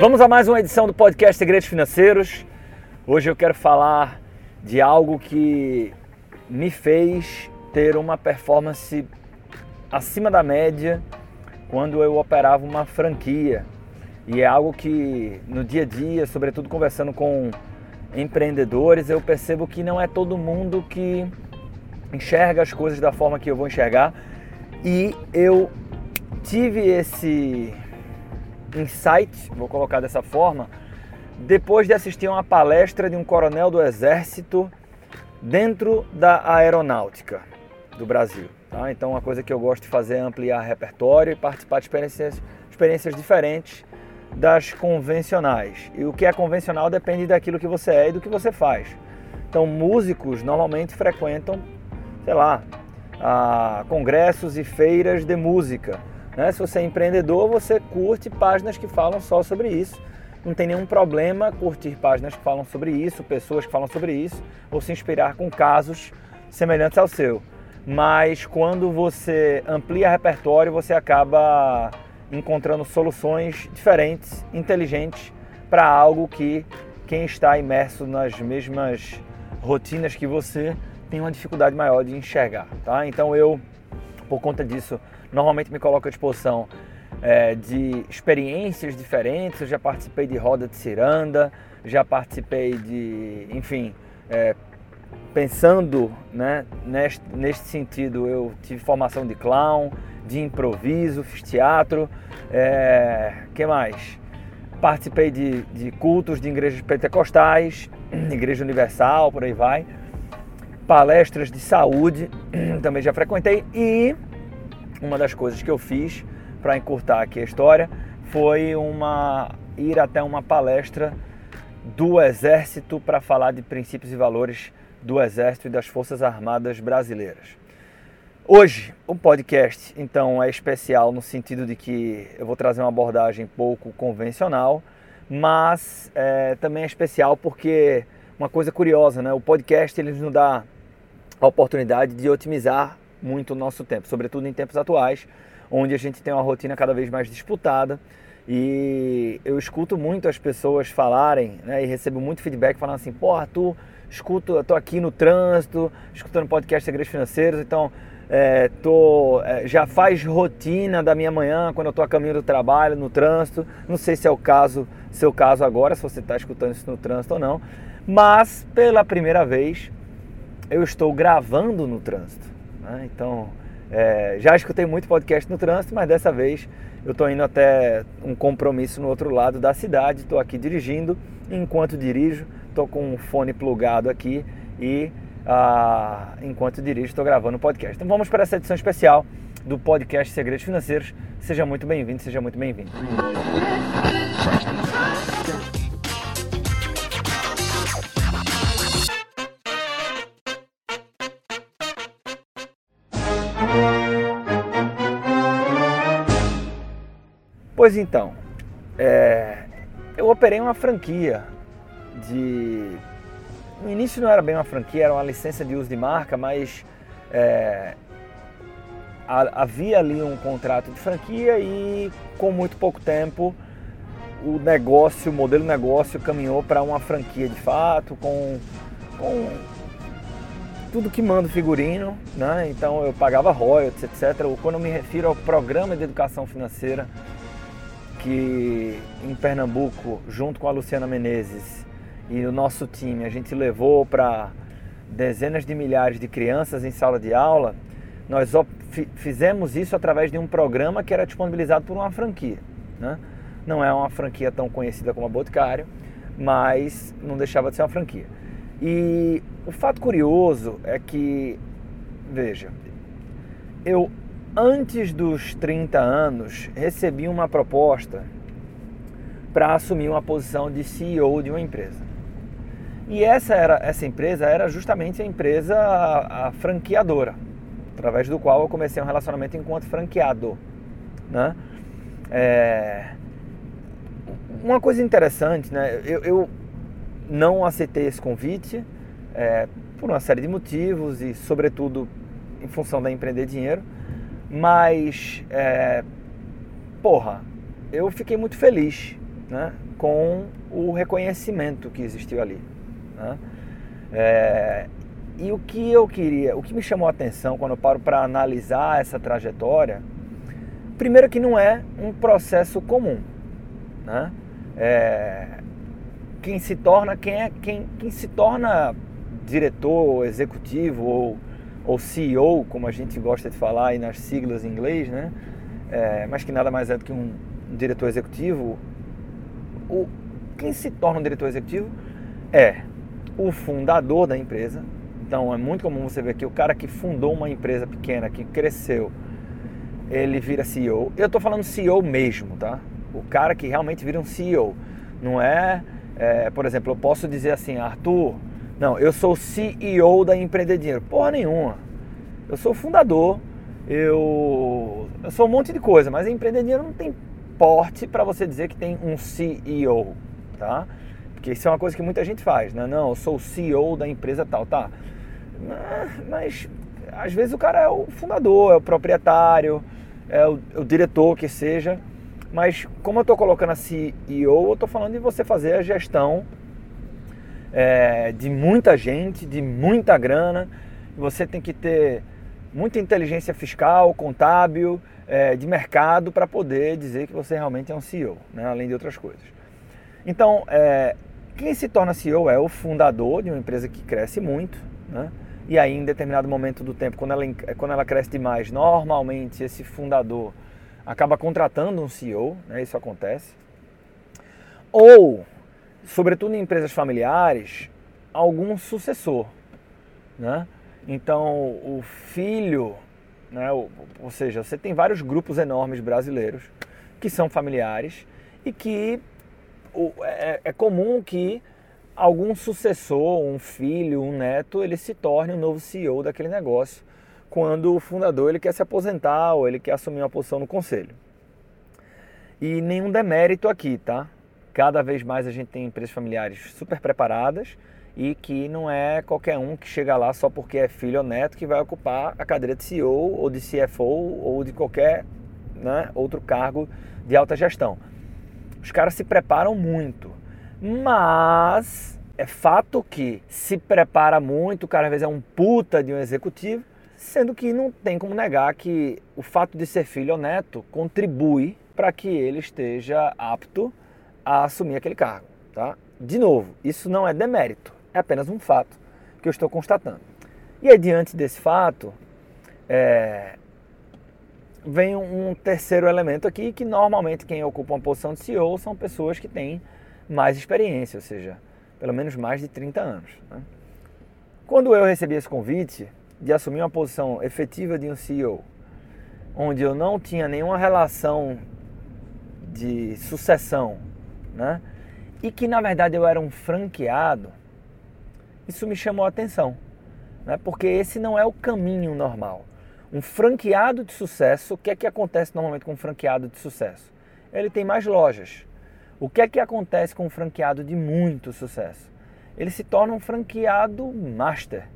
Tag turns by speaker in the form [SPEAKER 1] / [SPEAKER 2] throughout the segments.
[SPEAKER 1] Vamos a mais uma edição do podcast Segredos Financeiros. Hoje eu quero falar de algo que me fez ter uma performance acima da média quando eu operava uma franquia. E é algo que no dia a dia, sobretudo conversando com empreendedores, eu percebo que não é todo mundo que enxerga as coisas da forma que eu vou enxergar. E eu tive esse insight, vou colocar dessa forma, depois de assistir uma palestra de um coronel do Exército dentro da aeronáutica do Brasil. Tá? Então, uma coisa que eu gosto de fazer é ampliar repertório e participar de experiências, experiências diferentes das convencionais. E o que é convencional depende daquilo que você é e do que você faz. Então, músicos normalmente frequentam, sei lá, congressos e feiras de música né? Se você é empreendedor, você curte páginas que falam só sobre isso. Não tem nenhum problema curtir páginas que falam sobre isso, pessoas que falam sobre isso, ou se inspirar com casos semelhantes ao seu. Mas quando você amplia repertório, você acaba encontrando soluções diferentes, inteligentes para algo que quem está imerso nas mesmas rotinas que você tem uma dificuldade maior de enxergar, tá? Então eu, por conta disso, normalmente me coloco à disposição é, de experiências diferentes. Eu já participei de roda de ciranda, já participei de, enfim, é, pensando né, neste, neste sentido, eu tive formação de clown, de improviso, fiz teatro, é, que mais? Participei de, de cultos de igrejas pentecostais, Igreja Universal, por aí vai. Palestras de saúde, também já frequentei e uma das coisas que eu fiz para encurtar aqui a história foi uma ir até uma palestra do Exército para falar de princípios e valores do Exército e das Forças Armadas Brasileiras. Hoje, o podcast, então, é especial no sentido de que eu vou trazer uma abordagem pouco convencional, mas é, também é especial porque uma coisa curiosa, né? O podcast ele nos dá a oportunidade de otimizar muito o nosso tempo, sobretudo em tempos atuais, onde a gente tem uma rotina cada vez mais disputada. E eu escuto muito as pessoas falarem, né, e recebo muito feedback falando assim, porra, tu escuto, eu tô aqui no trânsito, escutando podcast Segredos Financeiros, então é, tô, é, já faz rotina da minha manhã quando eu tô a caminho do trabalho, no trânsito. Não sei se é o caso, seu caso agora, se você está escutando isso no trânsito ou não, mas pela primeira vez eu estou gravando no trânsito. Né? Então, é, já escutei muito podcast no trânsito, mas dessa vez eu estou indo até um compromisso no outro lado da cidade, estou aqui dirigindo. Enquanto dirijo, estou com um fone plugado aqui e ah, enquanto dirijo estou gravando o podcast. Então vamos para essa edição especial do podcast Segredos Financeiros. Seja muito bem-vindo, seja muito bem-vindo. Pois então, é, eu operei uma franquia de. No início não era bem uma franquia, era uma licença de uso de marca, mas é, havia ali um contrato de franquia e com muito pouco tempo o negócio, o modelo negócio caminhou para uma franquia de fato, com, com tudo que manda o figurino, né? Então eu pagava royalties, etc. Quando eu me refiro ao programa de educação financeira que em Pernambuco, junto com a Luciana Menezes e o nosso time, a gente levou para dezenas de milhares de crianças em sala de aula, nós fizemos isso através de um programa que era disponibilizado por uma franquia. Né? Não é uma franquia tão conhecida como a Boticário, mas não deixava de ser uma franquia. E o fato curioso é que, veja, eu antes dos 30 anos, recebi uma proposta para assumir uma posição de CEO de uma empresa. E essa, era, essa empresa era justamente a empresa a, a franqueadora, através do qual eu comecei um relacionamento enquanto franqueado. Né? É... Uma coisa interessante, né? eu, eu não aceitei esse convite é, por uma série de motivos e, sobretudo, em função da empreender dinheiro. Mas, é, porra, eu fiquei muito feliz, né? com o reconhecimento que existiu ali. Né? É, e o que eu queria, o que me chamou a atenção quando eu paro para analisar essa trajetória, primeiro que não é um processo comum, né? É, quem se torna, quem é quem, quem se torna diretor, executivo ou, ou CEO, como a gente gosta de falar aí nas siglas em inglês, né? É, mas que nada mais é do que um, diretor executivo. O, quem se torna um diretor executivo é o fundador da empresa. Então é muito comum você ver que o cara que fundou uma empresa pequena, que cresceu, ele vira CEO. Eu estou falando CEO mesmo, tá? O cara que realmente vira um CEO. Não é, é, por exemplo, eu posso dizer assim, Arthur, não, eu sou CEO da Empreender Dinheiro. Porra nenhuma. Eu sou fundador, eu, eu sou um monte de coisa, mas Empreender Dinheiro não tem porte para você dizer que tem um CEO, tá? Porque isso é uma coisa que muita gente faz, né? Não, eu sou o CEO da empresa tal, tá? Mas às vezes o cara é o fundador, é o proprietário, é o, é o diretor que seja. Mas como eu estou colocando a CEO, eu estou falando de você fazer a gestão é, de muita gente, de muita grana. Você tem que ter muita inteligência fiscal, contábil, é, de mercado para poder dizer que você realmente é um CEO, né? além de outras coisas. Então, é, quem se torna CEO é o fundador de uma empresa que cresce muito, né? E aí, em determinado momento do tempo, quando ela, quando ela cresce demais, normalmente esse fundador acaba contratando um CEO, né? isso acontece. Ou, sobretudo em empresas familiares, algum sucessor. Né? Então, o filho, né? ou, ou seja, você tem vários grupos enormes brasileiros que são familiares e que é, é comum que algum sucessor, um filho, um neto, ele se torne o novo CEO daquele negócio quando o fundador ele quer se aposentar ou ele quer assumir uma posição no conselho. E nenhum demérito aqui, tá? Cada vez mais a gente tem empresas familiares super preparadas e que não é qualquer um que chega lá só porque é filho ou neto que vai ocupar a cadeira de CEO ou de CFO ou de qualquer né, outro cargo de alta gestão. Os caras se preparam muito. Mas é fato que se prepara muito, o cara às vezes é um puta de um executivo, sendo que não tem como negar que o fato de ser filho ou neto contribui para que ele esteja apto a assumir aquele cargo, tá? De novo, isso não é demérito, é apenas um fato que eu estou constatando. E aí, diante desse fato, é, vem um terceiro elemento aqui que normalmente quem ocupa uma posição de CEO são pessoas que têm mais experiência, ou seja, pelo menos mais de 30 anos. Né? Quando eu recebi esse convite de assumir uma posição efetiva de um CEO, onde eu não tinha nenhuma relação de sucessão, né? e que na verdade eu era um franqueado, isso me chamou a atenção, né? porque esse não é o caminho normal. Um franqueado de sucesso, o que é que acontece normalmente com um franqueado de sucesso? Ele tem mais lojas. O que é que acontece com um franqueado de muito sucesso? Ele se torna um franqueado master.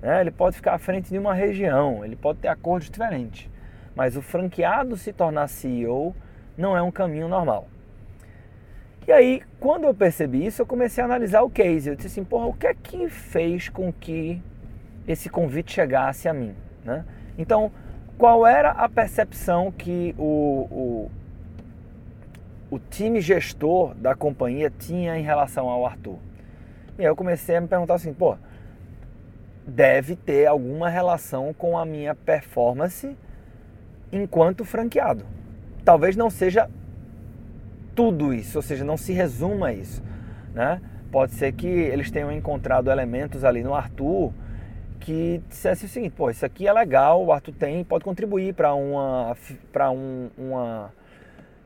[SPEAKER 1] Né? Ele pode ficar à frente de uma região, ele pode ter acordos diferentes. Mas o franqueado se tornar CEO não é um caminho normal. E aí, quando eu percebi isso, eu comecei a analisar o case. Eu disse assim, porra, o que é que fez com que esse convite chegasse a mim? Né? Então, qual era a percepção que o, o, o time gestor da companhia tinha em relação ao Arthur? E aí eu comecei a me perguntar assim, pô, deve ter alguma relação com a minha performance enquanto franqueado. Talvez não seja tudo isso, ou seja, não se resuma a isso, né? Pode ser que eles tenham encontrado elementos ali no Arthur que dissesse o seguinte, pô, isso aqui é legal, o Arthur tem, pode contribuir para uma, para um, uma,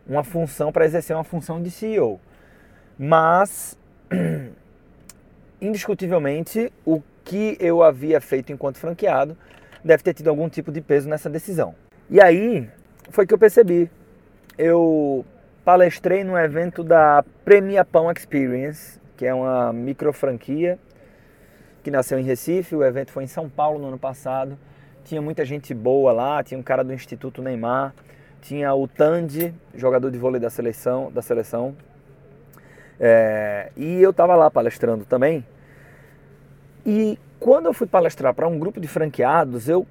[SPEAKER 1] uma função, para exercer uma função de CEO. Mas, indiscutivelmente, o que eu havia feito enquanto franqueado deve ter tido algum tipo de peso nessa decisão. E aí foi que eu percebi. Eu palestrei no evento da Premia Pão Experience, que é uma micro franquia que nasceu em Recife, o evento foi em São Paulo no ano passado. Tinha muita gente boa lá, tinha um cara do Instituto Neymar, tinha o Tandy, jogador de vôlei da seleção, da seleção. É, e eu estava lá palestrando também. E quando eu fui palestrar para um grupo de franqueados, eu,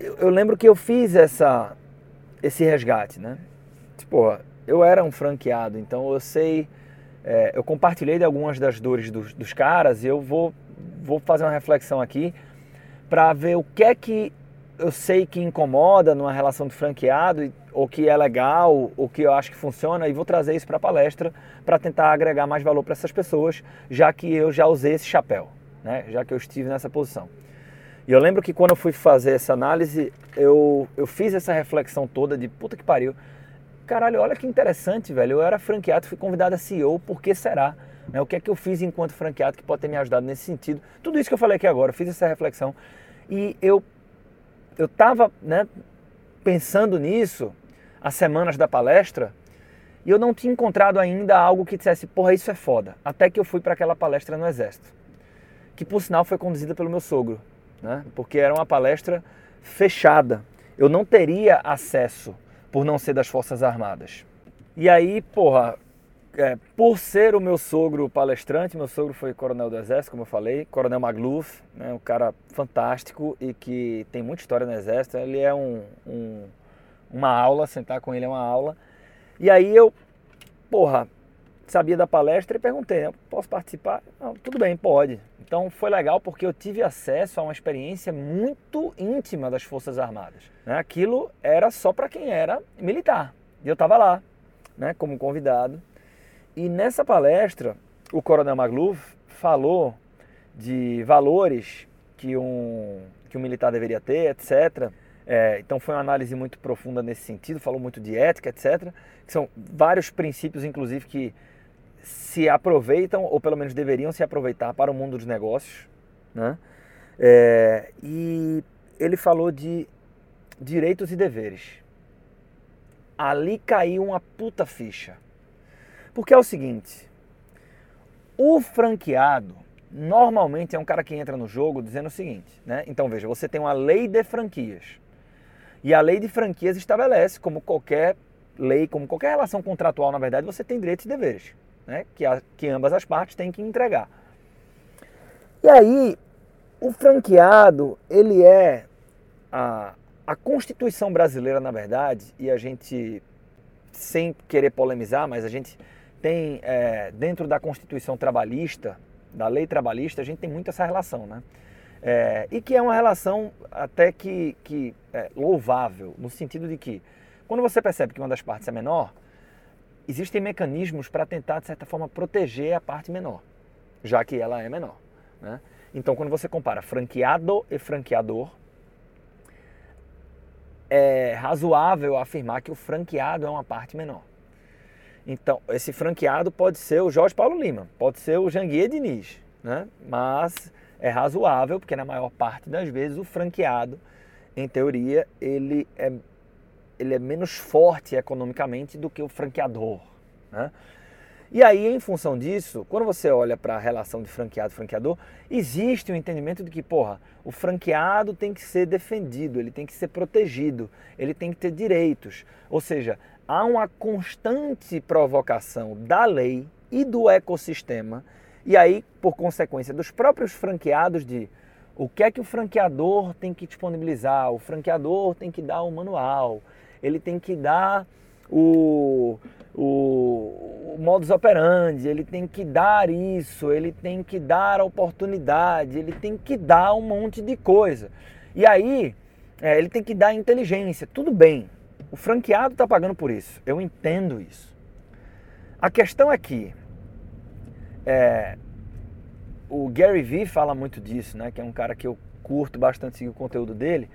[SPEAKER 1] eu, eu, lembro que eu fiz essa, esse resgate, né? Tipo, eu era um franqueado, então eu sei, é, eu compartilhei de algumas das dores dos, dos caras e eu vou, vou fazer uma reflexão aqui para ver o que é que eu sei que incomoda numa relação de franqueado, ou que é legal, ou que eu acho que funciona, e vou trazer isso para a palestra para tentar agregar mais valor para essas pessoas, já que eu já usei esse chapéu, né? já que eu estive nessa posição. E eu lembro que quando eu fui fazer essa análise, eu, eu fiz essa reflexão toda de puta que pariu. Caralho, olha que interessante, velho. Eu era franqueado, fui convidado a CEO, por que será? Né? O que é que eu fiz enquanto franqueado que pode ter me ajudado nesse sentido? Tudo isso que eu falei aqui agora, fiz essa reflexão. E eu eu estava né, pensando nisso as semanas da palestra e eu não tinha encontrado ainda algo que dissesse, porra, isso é foda. Até que eu fui para aquela palestra no Exército, que por sinal foi conduzida pelo meu sogro, né? porque era uma palestra fechada. Eu não teria acesso por não ser das Forças Armadas. E aí, porra, é, por ser o meu sogro palestrante, meu sogro foi coronel do Exército, como eu falei, coronel Magluf, né, um cara fantástico e que tem muita história no Exército. Ele é um, um, uma aula, sentar com ele é uma aula. E aí eu, porra, sabia da palestra e perguntei, posso participar? Não, tudo bem, pode. Então foi legal porque eu tive acesso a uma experiência muito íntima das Forças Armadas. Né? Aquilo era só para quem era militar. E eu estava lá, né, como convidado. E nessa palestra, o Coronel Magluf falou de valores que um, que um militar deveria ter, etc. É, então foi uma análise muito profunda nesse sentido, falou muito de ética, etc. Que são vários princípios, inclusive, que se aproveitam, ou pelo menos deveriam se aproveitar para o mundo dos negócios. Né? É, e ele falou de direitos e deveres. Ali caiu uma puta ficha. Porque é o seguinte, o franqueado normalmente é um cara que entra no jogo dizendo o seguinte, né? Então veja, você tem uma lei de franquias. E a lei de franquias estabelece, como qualquer lei, como qualquer relação contratual, na verdade, você tem direitos e deveres, né? Que, a, que ambas as partes têm que entregar. E aí, o franqueado, ele é a, a Constituição brasileira, na verdade, e a gente, sem querer polemizar, mas a gente tem é, dentro da Constituição Trabalhista, da lei trabalhista, a gente tem muito essa relação, né? É, e que é uma relação até que, que é, louvável, no sentido de que quando você percebe que uma das partes é menor, existem mecanismos para tentar, de certa forma, proteger a parte menor, já que ela é menor. Né? Então, quando você compara franqueado e franqueador, é razoável afirmar que o franqueado é uma parte menor. Então, esse franqueado pode ser o Jorge Paulo Lima, pode ser o Janguier Diniz, né? mas é razoável, porque na maior parte das vezes o franqueado, em teoria, ele é, ele é menos forte economicamente do que o franqueador. Né? E aí, em função disso, quando você olha para a relação de franqueado e franqueador, existe o um entendimento de que, porra, o franqueado tem que ser defendido, ele tem que ser protegido, ele tem que ter direitos. Ou seja, há uma constante provocação da lei e do ecossistema, e aí, por consequência, dos próprios franqueados de o que é que o franqueador tem que disponibilizar, o franqueador tem que dar o manual, ele tem que dar o, o, o modus operandi, ele tem que dar isso, ele tem que dar oportunidade, ele tem que dar um monte de coisa. E aí, é, ele tem que dar inteligência, tudo bem, o franqueado está pagando por isso. Eu entendo isso. A questão é que é, o Gary Vee fala muito disso, né? Que é um cara que eu curto bastante o conteúdo dele.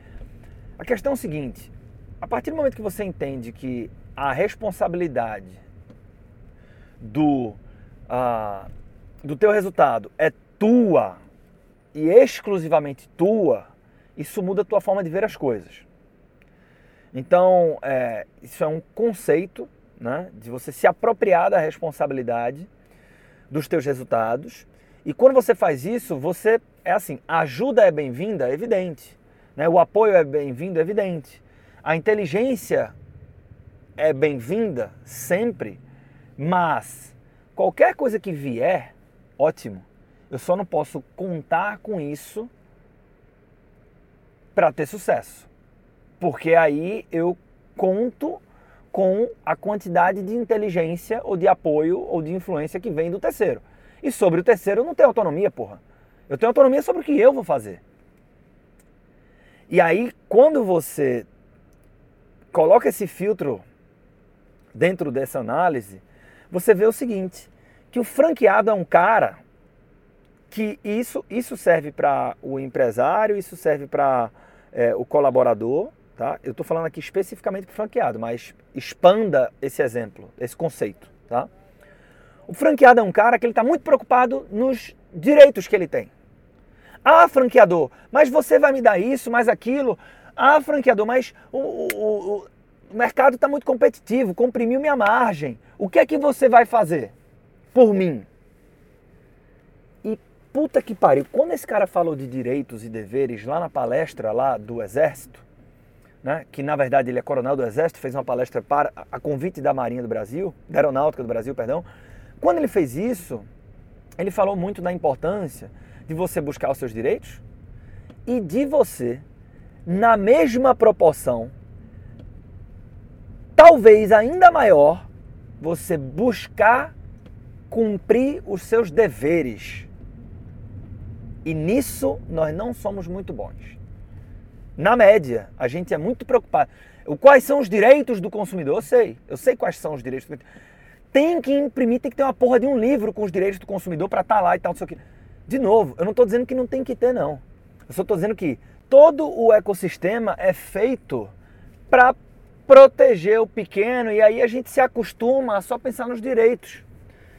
[SPEAKER 1] A questão é o seguinte: a partir do momento que você entende que a responsabilidade do uh, do teu resultado é tua e exclusivamente tua, isso muda a tua forma de ver as coisas. Então, é, isso é um conceito né, de você se apropriar da responsabilidade dos teus resultados. E quando você faz isso, você é assim, a ajuda é bem-vinda, é evidente. Né? O apoio é bem-vindo, é evidente. A inteligência é bem-vinda sempre, mas qualquer coisa que vier, ótimo. Eu só não posso contar com isso para ter sucesso. Porque aí eu conto com a quantidade de inteligência ou de apoio ou de influência que vem do terceiro. E sobre o terceiro eu não tenho autonomia, porra. Eu tenho autonomia sobre o que eu vou fazer. E aí, quando você coloca esse filtro dentro dessa análise, você vê o seguinte, que o franqueado é um cara que isso, isso serve para o empresário, isso serve para é, o colaborador, tá? Eu estou falando aqui especificamente para o franqueado, mas expanda esse exemplo, esse conceito, tá? O franqueado é um cara que ele está muito preocupado nos direitos que ele tem. Ah, franqueador, mas você vai me dar isso, mais aquilo. Ah, franqueador, mas o, o, o mercado está muito competitivo, comprimiu minha margem. O que é que você vai fazer por mim? E puta que pariu, quando esse cara falou de direitos e deveres lá na palestra lá do Exército, né, que na verdade ele é coronel do Exército, fez uma palestra para a convite da Marinha do Brasil, da Aeronáutica do Brasil, perdão. Quando ele fez isso, ele falou muito da importância de você buscar os seus direitos e de você, na mesma proporção, talvez ainda maior, você buscar cumprir os seus deveres. E nisso nós não somos muito bons. Na média, a gente é muito preocupado. Quais são os direitos do consumidor? Eu sei. Eu sei quais são os direitos do. Tem que imprimir, tem que ter uma porra de um livro com os direitos do consumidor para estar tá lá e tal, não sei o quê. De novo, eu não estou dizendo que não tem que ter, não. Eu só estou dizendo que todo o ecossistema é feito para proteger o pequeno e aí a gente se acostuma a só pensar nos direitos.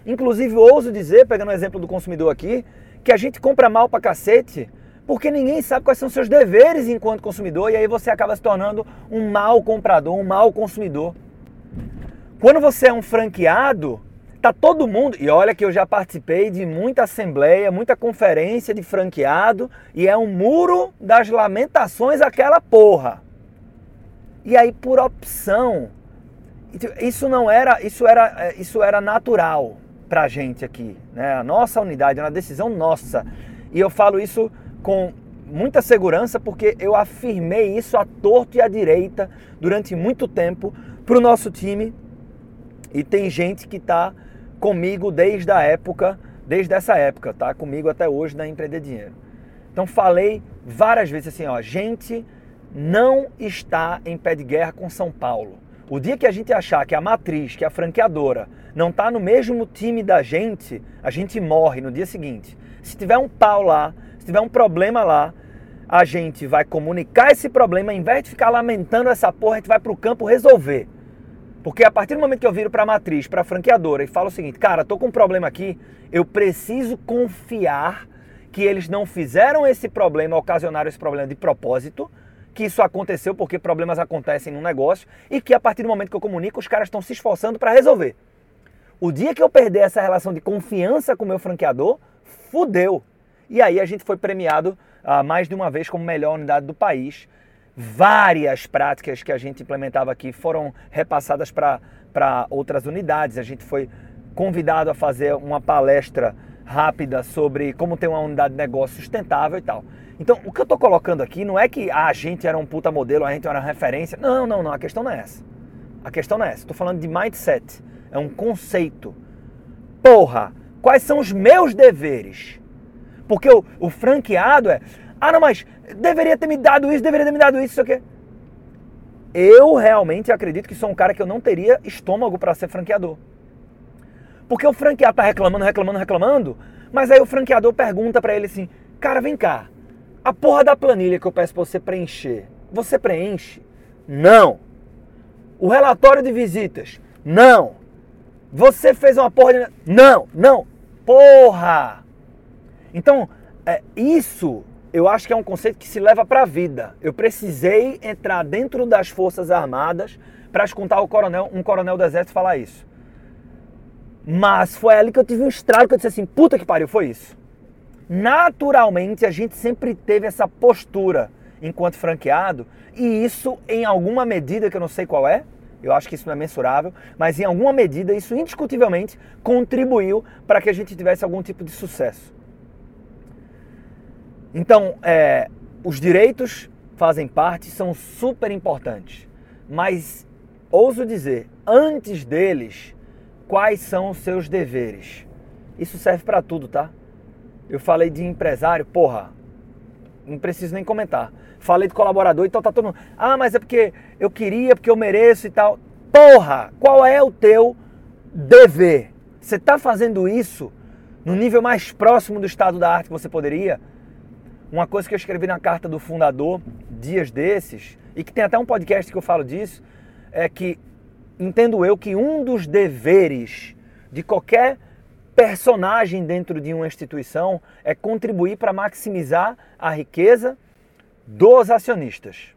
[SPEAKER 1] Inclusive, ouso dizer, pegando o exemplo do consumidor aqui, que a gente compra mal pra cacete porque ninguém sabe quais são seus deveres enquanto consumidor e aí você acaba se tornando um mau comprador, um mau consumidor. Quando você é um franqueado, tá todo mundo, e olha que eu já participei de muita assembleia, muita conferência de franqueado e é um muro das lamentações aquela porra. E aí, por opção, isso não era, isso era, é, isso era natural para a gente aqui, né? A nossa unidade é uma decisão nossa. E eu falo isso com muita segurança porque eu afirmei isso à torto e à direita durante muito tempo para o nosso time. E tem gente que está comigo desde a época, desde essa época, tá? Comigo até hoje na Empreender Dinheiro. Então falei várias vezes assim, ó, gente não está em pé de guerra com São Paulo. O dia que a gente achar que a matriz, que a franqueadora, não está no mesmo time da gente, a gente morre no dia seguinte. Se tiver um pau lá, se tiver um problema lá, a gente vai comunicar esse problema, ao invés de ficar lamentando essa porra, a gente vai para o campo resolver. Porque a partir do momento que eu viro para a matriz, para a franqueadora e falo o seguinte, cara, tô com um problema aqui, eu preciso confiar que eles não fizeram esse problema, ocasionaram esse problema de propósito, que isso aconteceu porque problemas acontecem no negócio e que a partir do momento que eu comunico, os caras estão se esforçando para resolver. O dia que eu perder essa relação de confiança com o meu franqueador, fudeu. E aí a gente foi premiado ah, mais de uma vez como melhor unidade do país. Várias práticas que a gente implementava aqui foram repassadas para outras unidades. A gente foi convidado a fazer uma palestra rápida sobre como ter uma unidade de negócio sustentável e tal. Então, o que eu estou colocando aqui não é que ah, a gente era um puta modelo, a gente era uma referência. Não, não, não. A questão não é essa. A questão não é essa. Estou falando de mindset. É um conceito. Porra, quais são os meus deveres? Porque o, o franqueado é. Ah, não, mas deveria ter me dado isso, deveria ter me dado isso, isso aqui. Eu realmente acredito que sou um cara que eu não teria estômago para ser franqueador. Porque o franqueado tá reclamando, reclamando, reclamando, mas aí o franqueador pergunta para ele assim: "Cara, vem cá. A porra da planilha que eu peço para você preencher, você preenche? Não. O relatório de visitas? Não. Você fez uma porra de... Não, não. Porra! Então, é, isso eu acho que é um conceito que se leva para a vida. Eu precisei entrar dentro das Forças Armadas para escutar o coronel, um coronel do Exército falar isso. Mas foi ali que eu tive um estralo que eu disse assim, puta que pariu, foi isso naturalmente a gente sempre teve essa postura enquanto franqueado e isso em alguma medida que eu não sei qual é, Eu acho que isso não é mensurável, mas em alguma medida isso indiscutivelmente contribuiu para que a gente tivesse algum tipo de sucesso. Então, é, os direitos fazem parte, são super importantes, mas ouso dizer, antes deles, quais são os seus deveres? Isso serve para tudo, tá? Eu falei de empresário, porra, não preciso nem comentar. Falei de colaborador, então tá todo mundo. Ah, mas é porque eu queria, porque eu mereço e tal. Porra, qual é o teu dever? Você está fazendo isso no nível mais próximo do estado da arte que você poderia? Uma coisa que eu escrevi na carta do fundador, dias desses, e que tem até um podcast que eu falo disso, é que entendo eu que um dos deveres de qualquer personagem dentro de uma instituição é contribuir para maximizar a riqueza dos acionistas.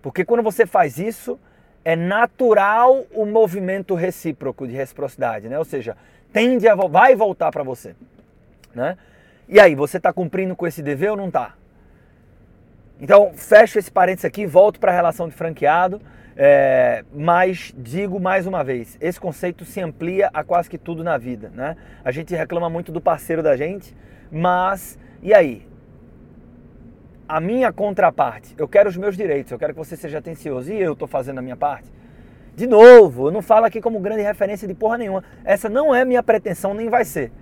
[SPEAKER 1] Porque quando você faz isso, é natural o movimento recíproco de reciprocidade, né? Ou seja, tende a vai voltar para você, né? E aí, você está cumprindo com esse dever ou não está? Então, fecho esse parênteses aqui, volto para a relação de franqueado, é, mas digo mais uma vez, esse conceito se amplia a quase que tudo na vida, né? A gente reclama muito do parceiro da gente, mas e aí? a minha contraparte, eu quero os meus direitos, eu quero que você seja atencioso e eu estou fazendo a minha parte. De novo, eu não falo aqui como grande referência de porra nenhuma. Essa não é minha pretensão, nem vai ser.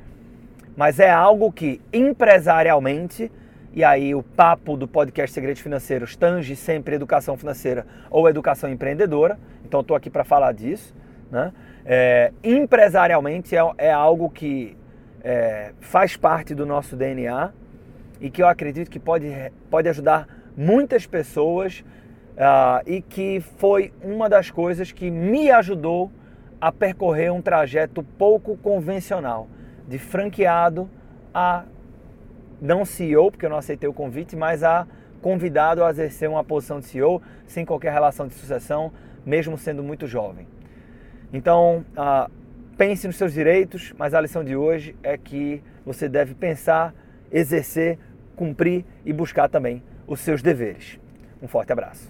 [SPEAKER 1] Mas é algo que empresarialmente, e aí o papo do podcast Segredos Financeiros tange sempre educação financeira ou educação empreendedora, então estou aqui para falar disso. Né? É, empresarialmente é, é, algo que é, faz parte do nosso DNA e que eu acredito que pode, pode ajudar muitas pessoas uh, e que foi uma das coisas que me ajudou a percorrer um trajeto pouco convencional, de franqueado a não CEO, porque eu não aceitei o convite, mas a convidado a exercer uma posição de CEO sem qualquer relação de sucessão, mesmo sendo muito jovem. Então, uh, pense nos seus direitos, mas a lição de hoje é que você deve pensar, exercer cumprir e buscar também os seus deveres. Um forte abraço.